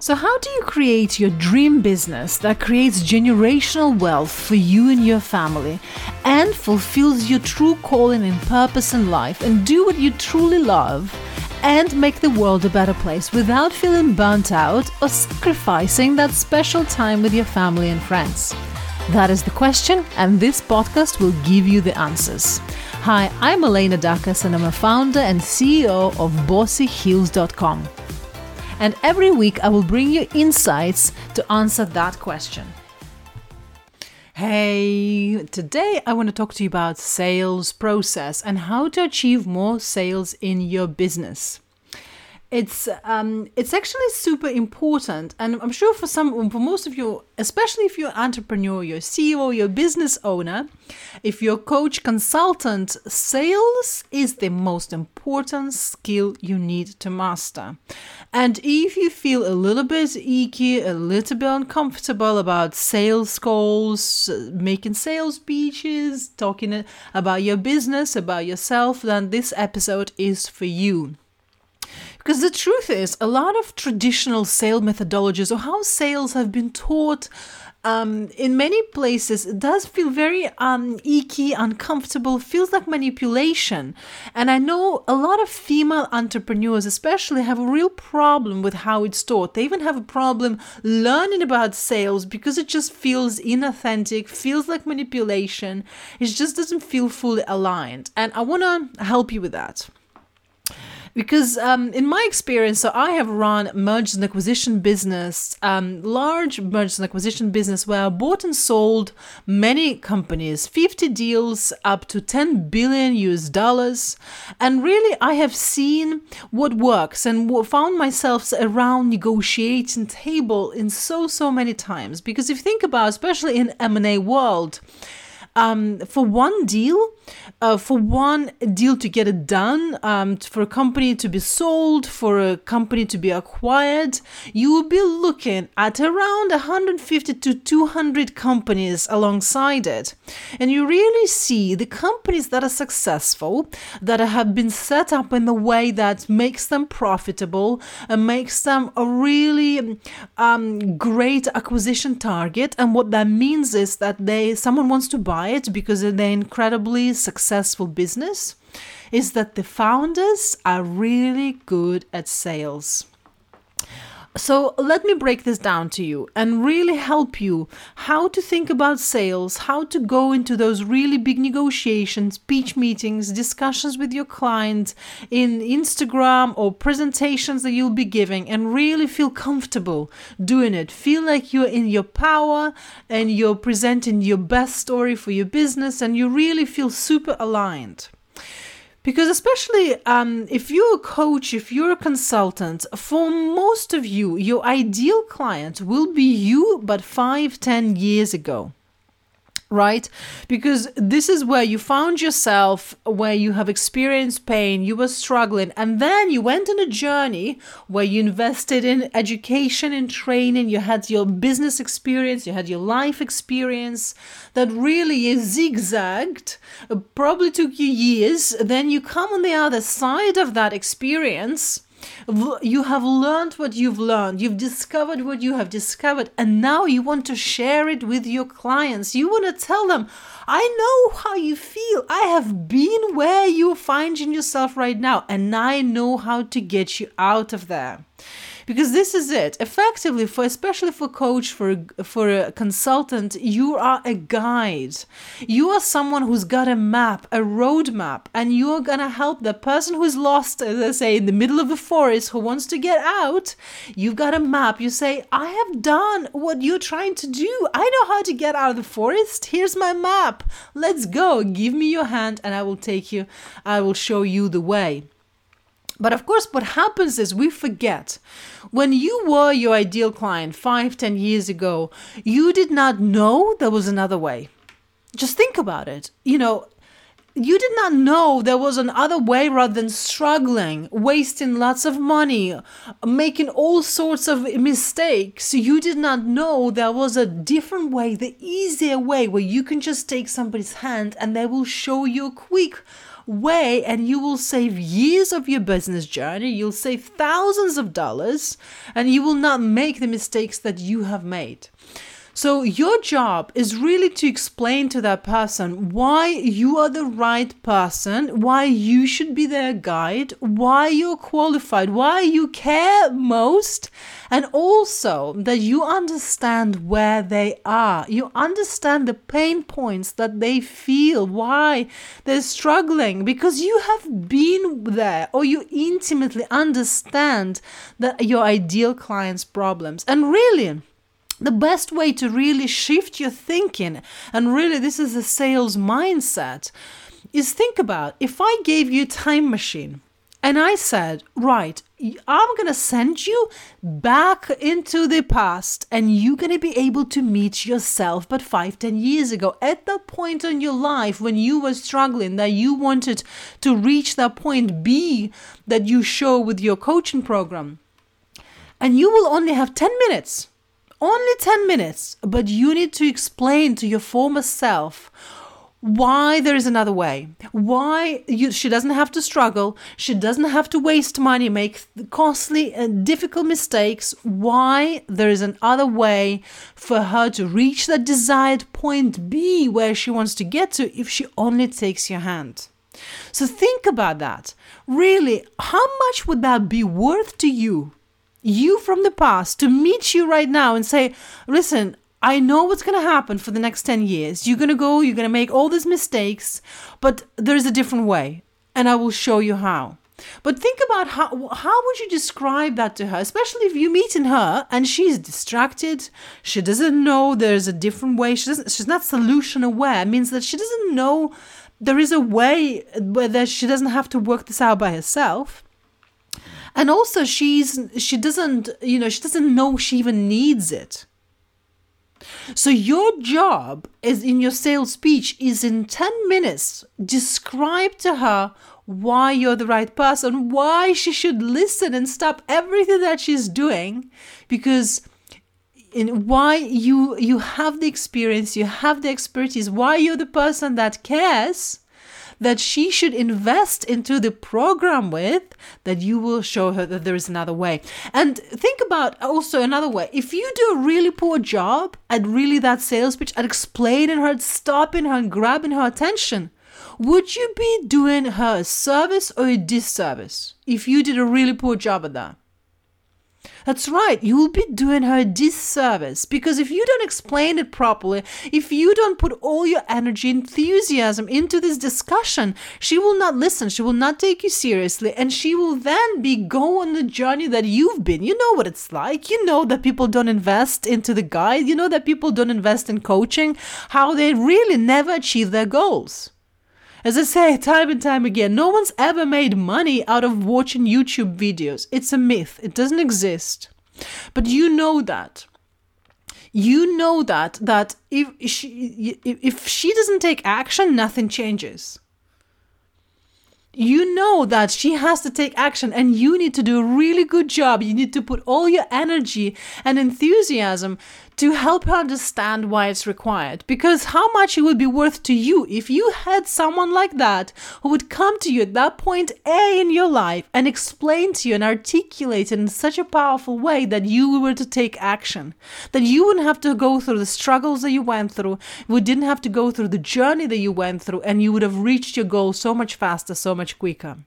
So, how do you create your dream business that creates generational wealth for you and your family and fulfills your true calling and purpose in life and do what you truly love and make the world a better place without feeling burnt out or sacrificing that special time with your family and friends? That is the question, and this podcast will give you the answers. Hi, I'm Elena Dakas, and I'm a founder and CEO of BossyHeels.com and every week I will bring you insights to answer that question. Hey, today I want to talk to you about sales process and how to achieve more sales in your business it's um, it's actually super important, and I'm sure for some, for most of you, especially if you're an entrepreneur, you're CEO, you're business owner, if you're coach, consultant, sales is the most important skill you need to master. And if you feel a little bit icky, a little bit uncomfortable about sales calls, making sales speeches, talking about your business, about yourself, then this episode is for you. Because the truth is, a lot of traditional sale methodologies or how sales have been taught um, in many places it does feel very um, icky, uncomfortable, feels like manipulation. And I know a lot of female entrepreneurs, especially, have a real problem with how it's taught. They even have a problem learning about sales because it just feels inauthentic, feels like manipulation. It just doesn't feel fully aligned. And I want to help you with that because um, in my experience so i have run mergers and acquisition business um, large mergers and acquisition business where i bought and sold many companies 50 deals up to 10 billion us dollars. And really i have seen what works and found myself around negotiating table in so so many times. Because if you think about especially in m&a world um, for one deal, uh, for one deal to get it done, um, for a company to be sold, for a company to be acquired, you will be looking at around 150 to 200 companies alongside it. And you really see the companies that are successful, that have been set up in a way that makes them profitable and makes them a really um, great acquisition target. And what that means is that they someone wants to buy because they're incredibly successful business is that the founders are really good at sales. So let me break this down to you and really help you how to think about sales, how to go into those really big negotiations, pitch meetings, discussions with your client in Instagram or presentations that you'll be giving and really feel comfortable doing it. Feel like you're in your power and you're presenting your best story for your business and you really feel super aligned. Because, especially um, if you're a coach, if you're a consultant, for most of you, your ideal client will be you, but five, ten years ago right? Because this is where you found yourself, where you have experienced pain, you were struggling, and then you went on a journey where you invested in education and training, you had your business experience, you had your life experience that really zigzagged, probably took you years. Then you come on the other side of that experience you have learned what you've learned, you've discovered what you have discovered, and now you want to share it with your clients. You want to tell them, I know how you feel. I have been where you're finding yourself right now, and I know how to get you out of there because this is it. Effectively for especially for coach for for a consultant you are a guide. You are someone who's got a map a roadmap and you're gonna help the person who's lost as i say in the middle of the forest who wants to get out. You've got a map. You say i have done what you're trying to do. I know how to get out of the forest. Here's my map. Let's go. Give me your hand and i will take you i will show you the way but of course, what happens is we forget. When you were your ideal client five, ten years ago, you did not know there was another way. Just think about it. You know, you did not know there was another way rather than struggling, wasting lots of money, making all sorts of mistakes. You did not know there was a different way, the easier way, where you can just take somebody's hand and they will show you a quick way and you will save years of your business journey. You'll save thousands of dollars and you will not make the mistakes that you have made. So, your job is really to explain to that person why you are the right person, why you should be their guide, why you're qualified, why you care most, and also that you understand where they are. You understand the pain points that they feel, why they're struggling, because you have been there or you intimately understand that your ideal client's problems. And really, the best way to really shift your thinking, and really this is a sales mindset, is think about if I gave you time machine and I said, right, I'm going to send you back into the past and you're going to be able to meet yourself, but five, ten years ago, at the point in your life when you were struggling, that you wanted to reach that point B that you show with your coaching program. And you will only have 10 minutes only 10 minutes, but you need to explain to your former self why there is another way. Why you, she doesn't have to struggle. She doesn't have to waste money make costly and difficult mistakes. Why there is another way for her to reach that desired point b where she wants to get to if she only takes your hand. So think about that. Really how much would that be worth to you you from the past to meet you right now and say, listen, I know what's going to happen for the next 10 years. You're going to go, you're going to make all these mistakes, but there's a different way, and I will show you how. But think about how how would you describe that to her, especially if you meet in her and she's distracted, she doesn't know there's a different way, she doesn't she's not solution aware, it means that she doesn't know there is a way where she doesn't have to work this out by herself and also she's she doesn't you know she doesn't know she even needs it. So your job is in your sales speech is in 10 minutes describe to her why you're the right person why she should listen and stop everything that she's doing because in why you you have the experience you have the expertise why you're the person that cares that she should invest into the program with, that you will show her that there is another way. And think about also another way. If you do a really poor job at really that sales pitch, at explaining her, stopping her, and grabbing her attention, would you be doing her a service or a disservice if you did a really poor job at that? That's right, you will be doing her a disservice because if you don't explain it properly, if you don't put all your energy, enthusiasm into this discussion, she will not listen, she will not take you seriously, and she will then be go on the journey that you've been. You know what it's like. You know that people don't invest into the guide, you know that people don't invest in coaching, how they really never achieve their goals. As I say time and time again, no one's ever made money out of watching YouTube videos. It's a myth, it doesn't exist. But you know that. You know that that if she if she doesn't take action, nothing changes you know that she has to take action and you need to do a really good job. You need to put all your energy and enthusiasm to help her understand why it's required. Because how much it would be worth to you if you had someone like that who would come to you at that point A in your life and explain to you and articulate it in such a powerful way that you were to take action. That you wouldn't have to go through the struggles that you went through, you didn't have to go through the journey that you went through, and you would have reached your goal so much faster, so much quicker.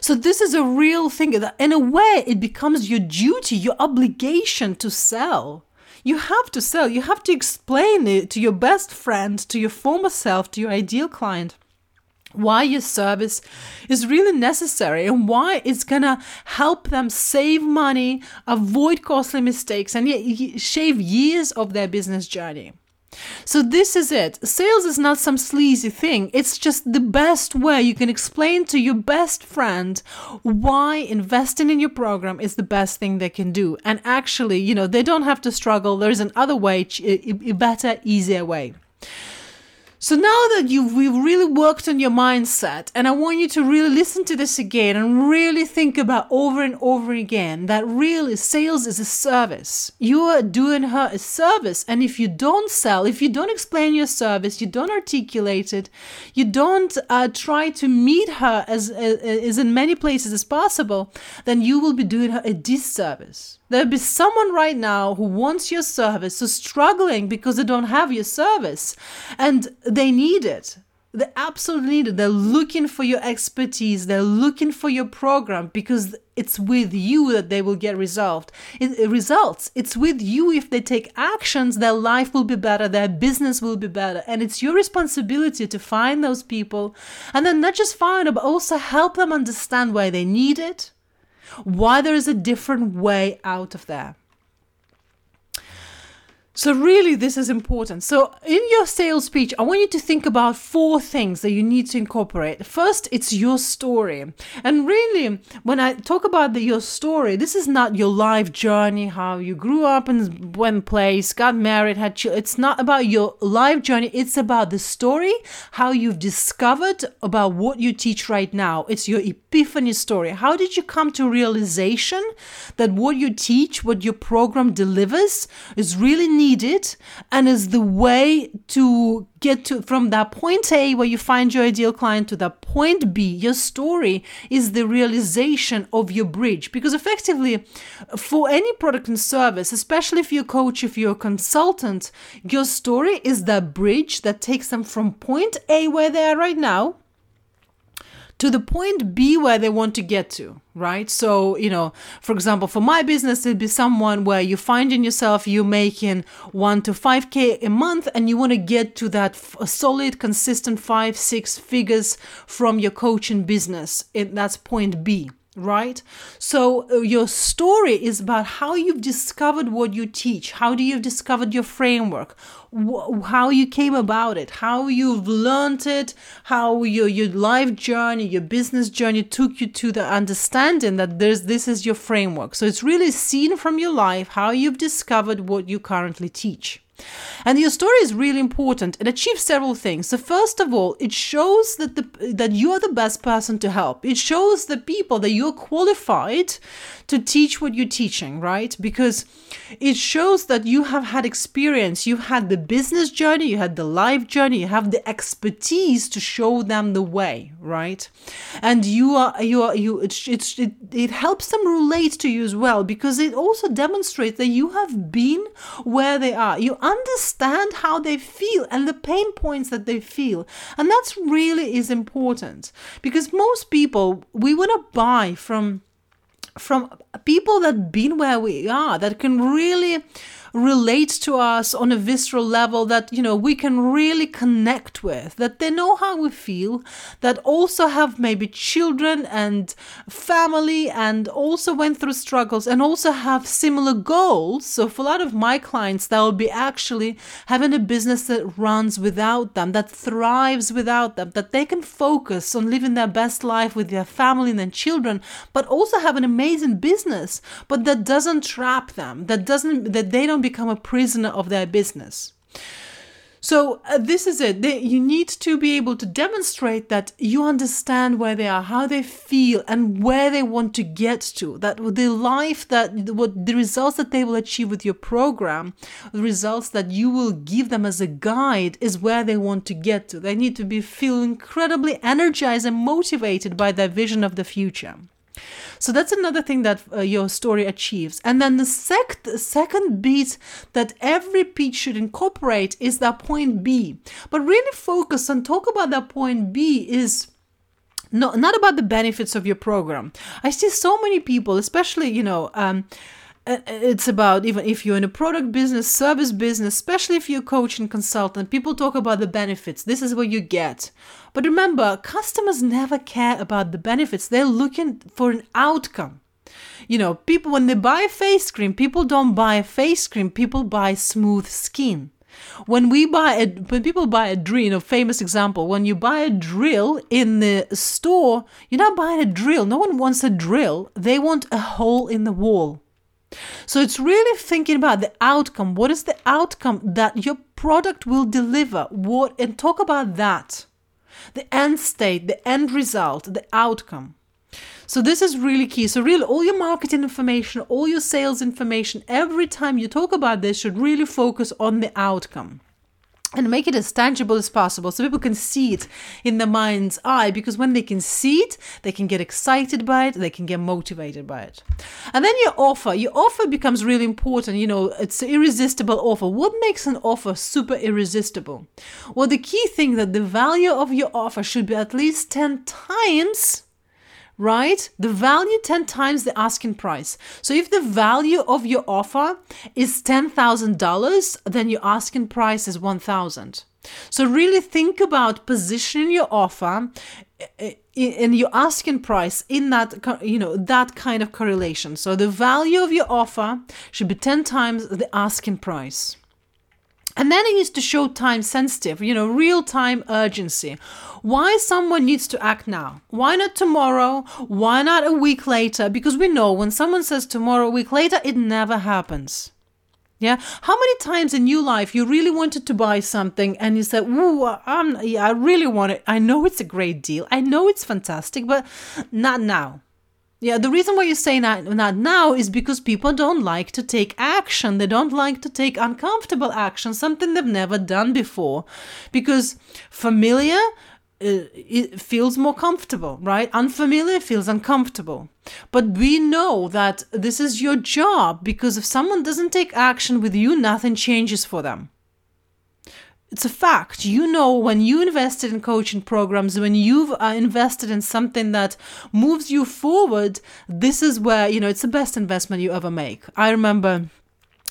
So this is a real thing. That in a way, it becomes your duty, your obligation to sell. You have to sell. You have to explain it to your best friend, to your former self, to your ideal client why your service is really necessary and why it's gonna help them save money, avoid costly mistakes, and shave years of their business journey. So, this is it. Sales is not some sleazy thing. It's just the best way you can explain to your best friend why investing in your program is the best thing they can do. And actually, you know, they don't have to struggle. There's another way, a better, easier way. So now that you've we've really worked on your mindset, and I want you to really listen to this again and really think about over and over again that really sales is a service. You are doing her a service, and if you don't sell, if you don't explain your service, you don't articulate it, you don't uh, try to meet her as as in many places as possible, then you will be doing her a disservice. There'll be someone right now who wants your service, who's struggling because they don't have your service and they need it. They absolutely need it. They're looking for your expertise. They're looking for your program because it's with you that they will get resolved. It, results. It's with you. If they take actions, their life will be better. Their business will be better. And it's your responsibility to find those people and then not just find them, but also help them understand why they need it why there is a different way out of there. So, really, this is important. So, in your sales speech, I want you to think about four things that you need to incorporate. First, it's your story. And really, when I talk about the, your story, this is not your life journey, how you grew up in one place, got married, had children. It's not about your life journey. It's about the story, how you've discovered about what you teach right now. It's your epiphany story. How did you come to realization that what you teach, what your program delivers, is really needed? Needed and is the way to get to from that point A where you find your ideal client to that point B. Your story is the realization of your bridge because effectively for any product and service, especially if you're a coach, if you're a consultant, your story is that bridge that takes them from point A where they are right now to the point B where they want to get to, right? So, you know, for example, for my business, it'd be someone where you find in yourself you're making one to 5K a month and you want to get to that f- solid, consistent five, six figures from your coaching business. It, that's point B right? So uh, your story is about how you've discovered what you teach, how do you've discovered your framework, wh- how you came about it, how you've learned it, how your your life journey, your business journey took you to the understanding that there's this is your framework. So it's really seen from your life how you've discovered what you currently teach. And your story is really important. It achieves several things. So first of all, it shows that the that you are the best person to help. It shows the people that you're qualified to teach what you're teaching, right? Because it shows that you have had experience, you had the business journey, you had the life journey, you have the expertise to show them the way, right? And you are you are you it, it, it, it helps them relate to you as well because it also demonstrates that you have been where they are. You understand how they feel and the pain points that they feel. And that's really is important because most people we want to buy from from people that been where we are that can really relate to us on a visceral level that you know we can really connect with that they know how we feel that also have maybe children and family and also went through struggles and also have similar goals. So for a lot of my clients that will be actually having a business that runs without them that thrives without them that they can focus on living their best life with their family and their children but also have an amazing business but that doesn't trap them that doesn't that they don't become a prisoner of their business. So, uh, this is it. They, you need to be able to demonstrate that you understand where they are, how they feel, and where they want to get to. That the life that, what the results that they will achieve with your program, the results that you will give them as a guide, is where they want to get to. They need to be feel incredibly energized and motivated by their vision of the future. So that's another thing that uh, your story achieves. And then the sec- second beat that every pitch should incorporate is that point B. But really focus and talk about that point B is not, not about the benefits of your program. I see so many people, especially, you know, um, it's about even if you're in a product business, service business, especially if you're a coach and consultant, people talk about the benefits. This is what you get. But remember, customers never care about the benefits. They're looking for an outcome. You know, people when they buy face cream, people don't buy a face cream, people buy smooth skin. When we buy a, when people buy a drill, you know, famous example, when you buy a drill in the store, you're not buying a drill. No one wants a drill. They want a hole in the wall. So it's really thinking about the outcome. What is the outcome that your product will deliver? What and talk about that. The end state the end result the outcome. So this is really key. So really all your marketing information all your sales information every time you talk about this should really focus on the outcome and make it as tangible as possible so people can see it in their mind's eye because when they can see it they can get excited by it they can get motivated by it. And then your offer. Your offer becomes really important you know it's an irresistible offer. What makes an offer super irresistible? Well the key thing that the value of your offer should be at least 10 times right? The value 10 times the asking price. So if the value of your offer is $10,000, then your asking price is 1,000. So really think about positioning your offer eh, eh, and your asking price in that you know that kind of correlation. So the value of your offer should be 10 times the asking price. And then it needs to show time sensitive, you know, real time urgency. Why someone needs to act now? Why not tomorrow? Why not a week later? Because we know when someone says tomorrow, a week later, it never happens. Yeah. How many times in your life you really wanted to buy something and you said, "Ooh, I'm, yeah, I really want it. I know it's a great deal. I know it's fantastic, but not now." Yeah, the reason why you say that, that now is because people don't like to take action. They don't like to take uncomfortable action, something they've never done before. Because familiar uh, it feels more comfortable, right? Unfamiliar feels uncomfortable. But we know that this is your job because if someone doesn't take action with you, nothing changes for them it's a fact. You know, when you invested in coaching programs, when you've uh, invested in something that moves you forward, this is where, you know, it's the best investment you ever make. I remember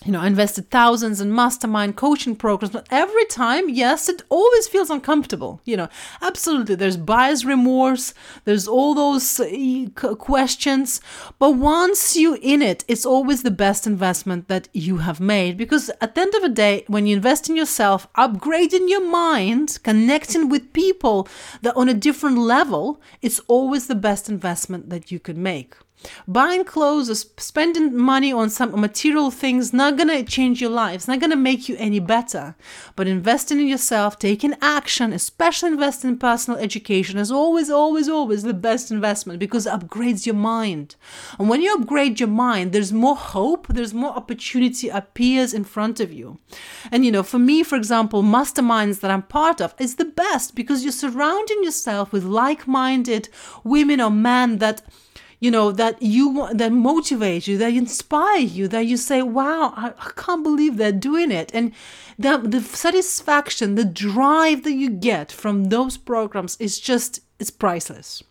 you know, I invested thousands in mastermind coaching programs, but every time, yes, it always feels uncomfortable. You know, absolutely. There's bias remorse, there's all those uh, questions. But once you're in it, it's always the best investment that you have made because at the end of the day, when you invest in yourself, upgrading your mind, connecting with people that on a different level, it's always the best investment that you could make. Buying clothes or spending money on some material things not gonna change your life. It's not gonna make you any better. But investing in yourself, taking action, especially investing in personal education, is always, always, always the best investment because it upgrades your mind. And when you upgrade your mind, there's more hope, there's more opportunity appears in front of you. And you know, for me, for example, masterminds that I'm part of is the best because you're surrounding yourself with like-minded women or men that you know that you that motivate you that inspire you that you say wow I, I can't believe they're doing it and that the satisfaction the drive that you get from those programs is just it's priceless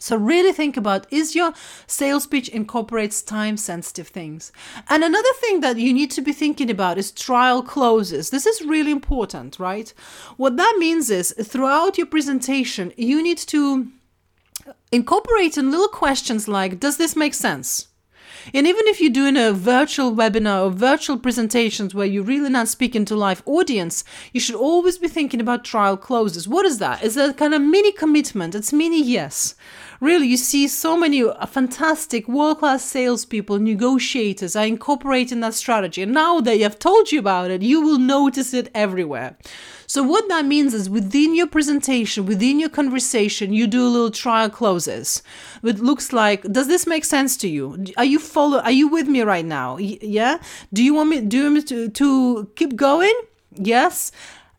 so really think about is your sales pitch incorporates time sensitive things. And another thing that you need to be thinking about is trial closes. This is really important, right? What that means is throughout your presentation, you need to incorporating little questions like Does this make sense? And even if you're doing a virtual webinar or virtual presentations where you're really not speaking to live audience, you should always be thinking about trial closes. What is that? Is that kind of mini commitment? It's mini yes. Really, you see so many fantastic world class salespeople, negotiators are incorporating that strategy. And now that I've told you about it, you will notice it everywhere. So what that means is within your presentation, within your conversation, you do a little trial closes. It looks like, does this make sense to you? Are you follow? Are you with me right now? Yeah. Do you want me? Do you want me to, to keep going? Yes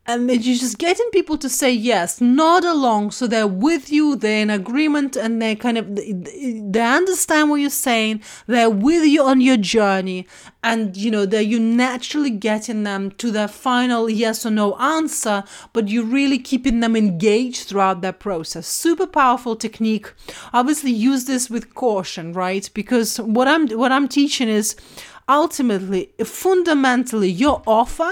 and you're just getting people to say yes, nod along, so they're with you, they're in agreement, and they kind of they understand what you're saying. They're with you on your journey, and you know that you're naturally getting them to their final yes or no answer, but you're really keeping them engaged throughout that process. Super powerful technique. Obviously, use this with caution, right? Because what I'm what I'm teaching is ultimately, fundamentally, your offer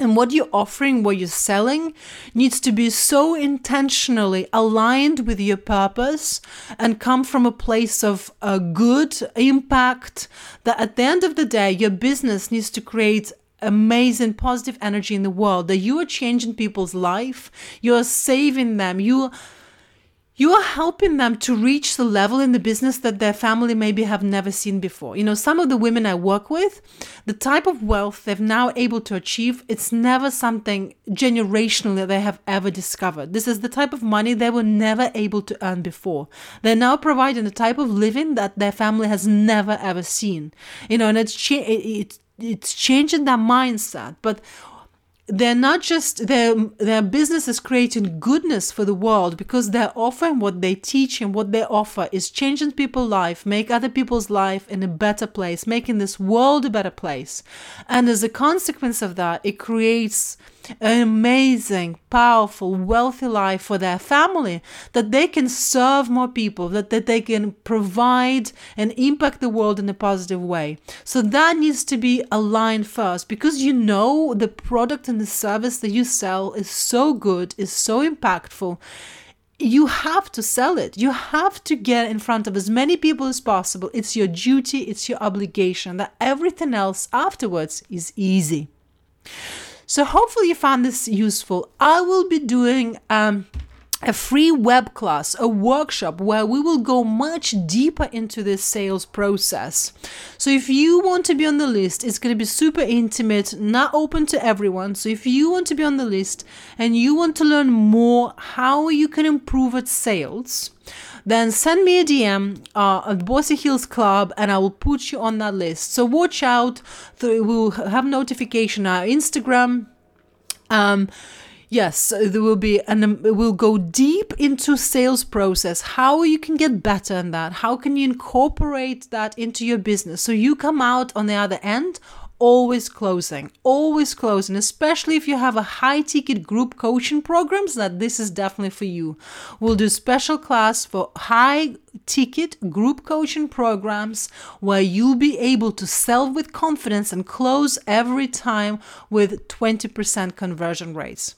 and what you're offering, what you're selling, needs to be so intentionally aligned with your purpose and come from a place of a good impact that at the end of the day, your business needs to create amazing positive energy in the world that you are changing people's life you're saving them you you are helping them to reach the level in the business that their family maybe have never seen before. You know, some of the women I work with, the type of wealth they've now able to achieve, it's never something generationally that they have ever discovered. This is the type of money they were never able to earn before. They're now providing a type of living that their family has never ever seen. You know, and it's cha- it's it's changing their mindset. But they're not just their their business is creating goodness for the world because they're offering what they teach and what they offer is changing people's life make other people's life in a better place making this world a better place. And as a consequence of that it creates amazing, powerful, wealthy life for their family, that they can serve more people, that, that they can provide and impact the world in a positive way. So that needs to be aligned first because you know the product and the service that you sell is so good, is so impactful you have to sell it. You have to get in front of as many people as possible. It's your duty, it's your obligation. That everything else afterwards is easy. So hopefully you found this useful. I will be doing um, a free web class, a workshop where we will go much deeper into this sales process. So if you want to be on the list, it's going to be super intimate, not open to everyone. So if you want to be on the list and you want to learn more how you can improve at sales, then send me a DM uh, at Bossy Heels Club and I will put you on that list. So watch out. We'll have notification on Instagram. Um, yes, there will be, and um, we'll go deep into sales process, how you can get better in that, how can you incorporate that into your business so you come out on the other end always closing always closing especially if you have a high ticket group coaching programs that this is definitely for you. We'll do special class for high ticket group coaching programs where you'll be able to sell with confidence and close every time with 20% conversion rates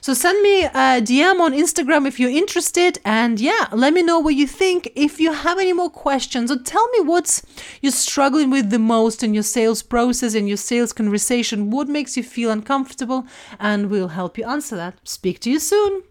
so send me a DM on Instagram if you're interested. And yeah, let me know what you think. If you have any more questions or tell me what's you're struggling with the most in your sales process, in your sales conversation, what makes you feel uncomfortable, and we'll help you answer that. Speak to you soon.